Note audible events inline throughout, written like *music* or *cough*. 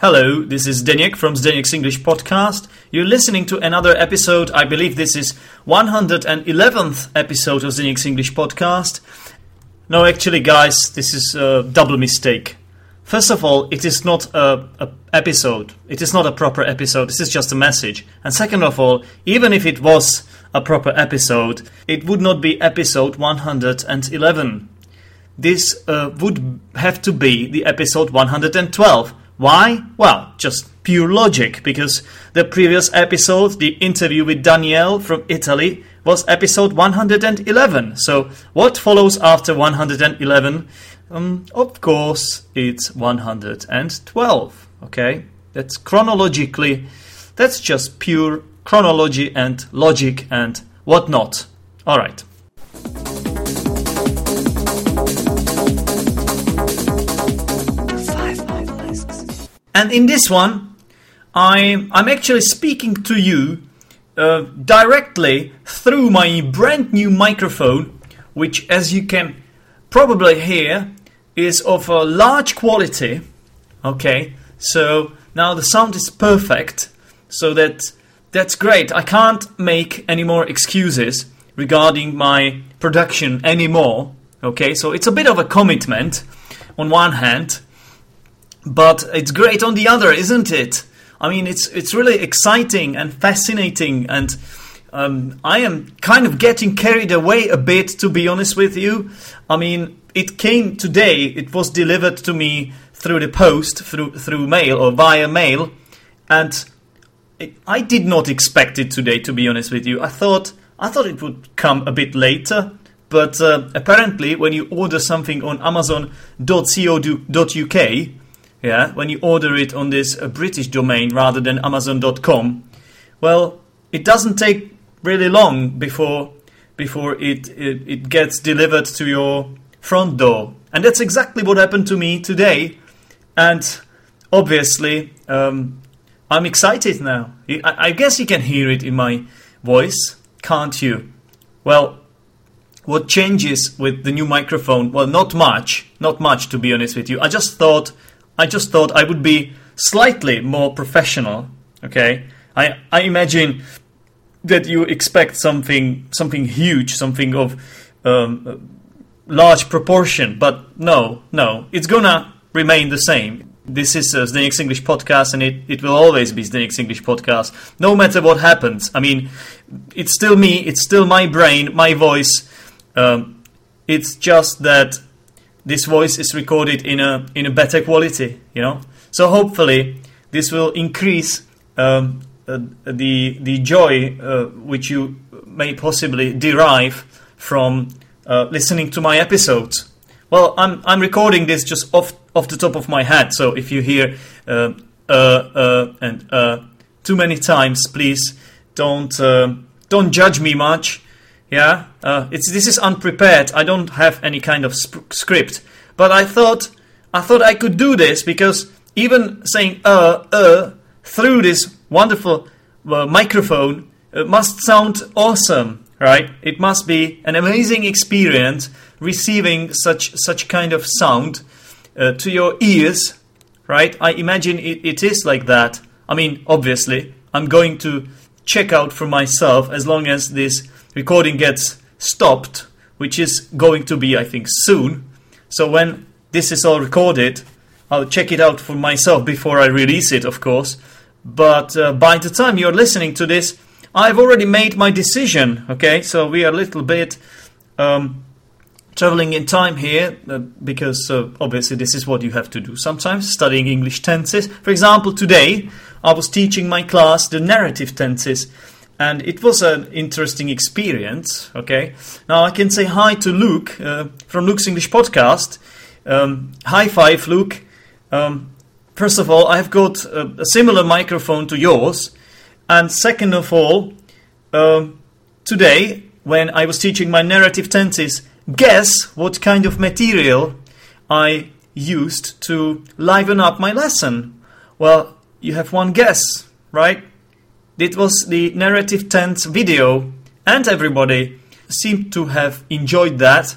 Hello, this is Zdeněk from Zdeněk's English Podcast. You're listening to another episode. I believe this is 111th episode of Zdeněk's English Podcast. No, actually, guys, this is a double mistake. First of all, it is not a, a episode. It is not a proper episode. This is just a message. And second of all, even if it was a proper episode, it would not be episode 111. This uh, would have to be the episode 112. Why? Well, just pure logic, because the previous episode, the interview with Danielle from Italy, was episode 111. So, what follows after 111? Um, of course, it's 112. Okay? That's chronologically, that's just pure chronology and logic and whatnot. Alright. And in this one, I, I'm actually speaking to you uh, directly through my brand new microphone, which, as you can probably hear, is of a large quality. Okay, so now the sound is perfect, so that that's great. I can't make any more excuses regarding my production anymore. Okay, so it's a bit of a commitment on one hand, but it's great on the other, isn't it? I mean, it's it's really exciting and fascinating, and um, I am kind of getting carried away a bit, to be honest with you. I mean, it came today; it was delivered to me through the post, through through mail or via mail, and it, I did not expect it today. To be honest with you, I thought I thought it would come a bit later. But uh, apparently, when you order something on Amazon.co.uk, yeah, when you order it on this uh, British domain rather than Amazon.com, well, it doesn't take really long before before it, it, it gets delivered to your front door, and that's exactly what happened to me today. And obviously, um, I'm excited now. I, I guess you can hear it in my voice, can't you? Well, what changes with the new microphone? Well, not much, not much to be honest with you. I just thought I just thought I would be slightly more professional. Okay, I I imagine that you expect something something huge, something of um, large proportion, but no, no, it's gonna remain the same. This is uh, Zdeněk's English podcast, and it, it will always be Zdeněk's English podcast, no matter what happens. I mean, it's still me, it's still my brain, my voice. Um, it's just that this voice is recorded in a in a better quality, you know. So hopefully this will increase um, uh, the the joy uh, which you may possibly derive from uh, listening to my episodes. Well, I'm I'm recording this just off off the top of my head, so if you hear uh, uh, uh, and too many times, please don't don't judge me much. Yeah, uh, it's this is unprepared. I don't have any kind of sp- script, but I thought I thought I could do this because even saying uh uh through this wonderful uh, microphone uh, must sound awesome, right? It must be an amazing experience receiving such such kind of sound uh, to your ears, right? I imagine it, it is like that. I mean, obviously, I'm going to check out for myself as long as this recording gets stopped, which is going to be, I think, soon. So when this is all recorded, I'll check it out for myself before I release it, of course. But uh, by the time you're listening to this, I've already made my decision. Okay, so we are a little bit um, traveling in time here uh, because uh, obviously this is what you have to do sometimes studying English tenses. For example, today I was teaching my class the narrative tenses and it was an interesting experience. Okay, now I can say hi to Luke uh, from Luke's English podcast. Um, high five, Luke. Um, first of all, I've got a, a, similar microphone to yours, and second of all, um, today when I was teaching my narrative tenses, guess what kind of material I used to liven up my lesson? Well, you have one guess, right? It was the narrative tense video, and everybody seemed to have enjoyed that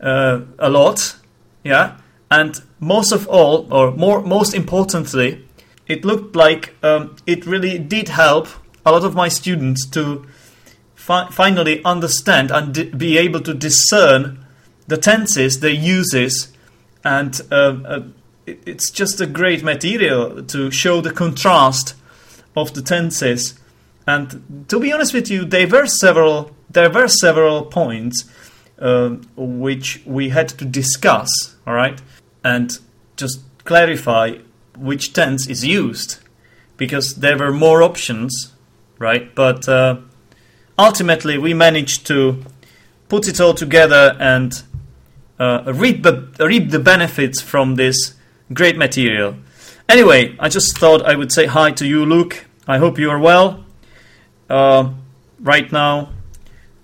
uh, a lot. Yeah, and most of all, or more, most importantly, it looked like um, it really did help a lot of my students to fi- finally understand and di- be able to discern the tenses, the uses, and uh, uh, it- it's just a great material to show the contrast of the tenses. And to be honest with you, there were several there were several points um, which we had to discuss. All right, and just clarify which tense is used because there were more options, right? But uh, ultimately, we managed to put it all together and uh, reap, the, reap the benefits from this great material. Anyway, I just thought I would say hi to you, Luke. I hope you are well. Uh, right now,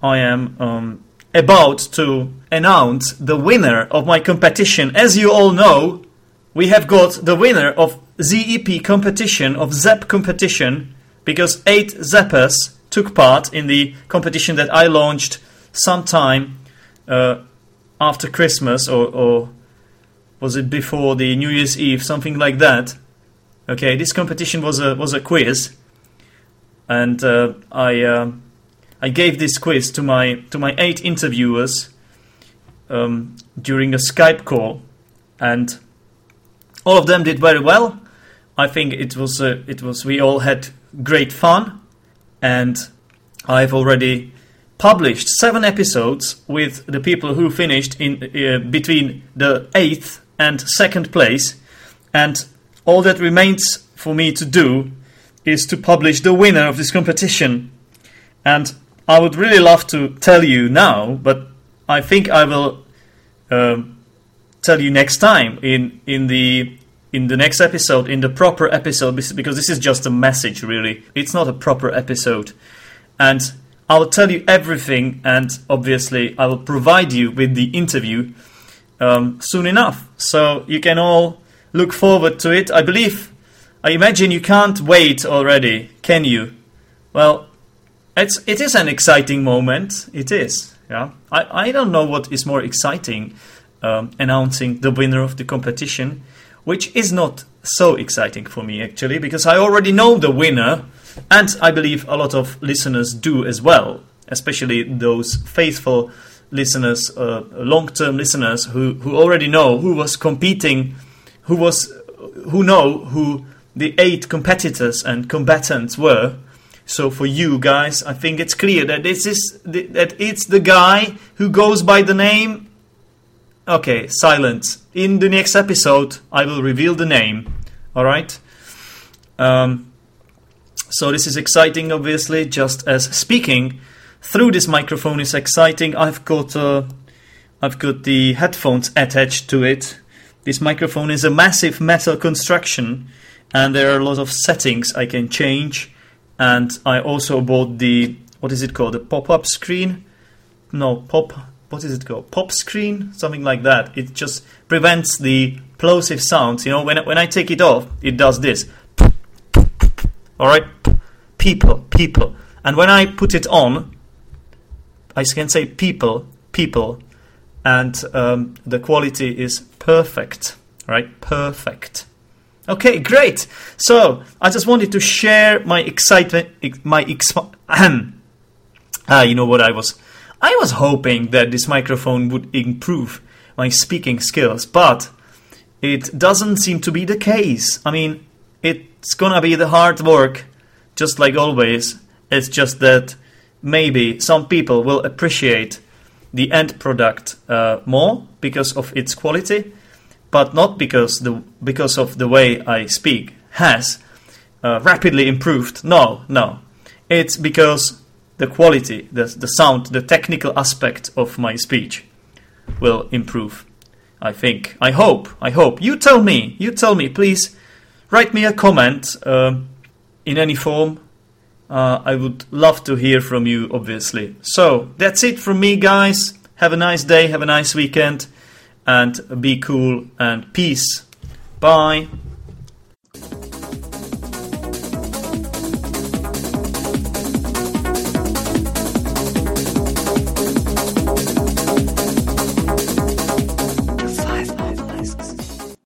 I am um, about to announce the winner of my competition. As you all know, we have got the winner of ZEP competition, of ZEP competition, because eight Zeppers took part in the competition that I launched sometime uh, after Christmas, or, or was it before the New Year's Eve, something like that. Okay, this competition was a was a quiz, and uh, I uh, I gave this quiz to my to my eight interviewers um, during a Skype call, and all of them did very well. I think it was uh, it was we all had great fun, and I've already published seven episodes with the people who finished in uh, between the eighth and second place, and all that remains for me to do is to publish the winner of this competition. And I would really love to tell you now, but I think I will um, tell you next time in in the in the next episode, in the proper episode, because this is just a message, really. It's not a proper episode, and I will tell you everything, and obviously I will provide you with the interview um, soon enough, so you can all look forward to it. I believe, I imagine you can't wait already, can you? Well, it's it is an exciting moment. It is. Yeah, I I don't know what is more exciting, um, announcing the winner of the competition, which is not so exciting for me actually because I already know the winner, and I believe a lot of listeners do as well, especially those faithful listeners, uh, long-term listeners who who already know who was competing, who was who know who the eight competitors and combatants were. So for you guys, I think it's clear that this is the, that it's the guy who goes by the name. Okay, silence. In the next episode, I will reveal the name. All right. Um, so this is exciting, obviously. Just as speaking through this microphone is exciting, I've got uh, I've got the headphones attached to it. This microphone is a massive metal construction, and there are a lot of settings I can change. And I also bought the what is it called? The pop-up screen? No pop what is it called? Pop screen? Something like that. It just prevents the plosive sounds. You know when, when I take it off it does this. Alright people people. And when I put it on I can say people people and um, the quality is perfect right perfect Okay, great. So I just wanted to share my excitement, my exp- *clears throat* ah, you know what I was, I was hoping that this microphone would improve my speaking skills, but it doesn't seem to be the case. I mean, it's gonna be the hard work, just like always. It's just that maybe some people will appreciate the end product uh, more because of its quality but not because the because of the way I speak has uh, rapidly improved. No, no, it's because the quality, the the sound, the technical aspect of my speech will improve. I think. I hope. I hope. You tell me. You tell me. Please write me a comment uh, in any form. Uh, I would love to hear from you, obviously. So that's it from me, guys. Have a nice day. Have a nice weekend and be cool and peace. Bye.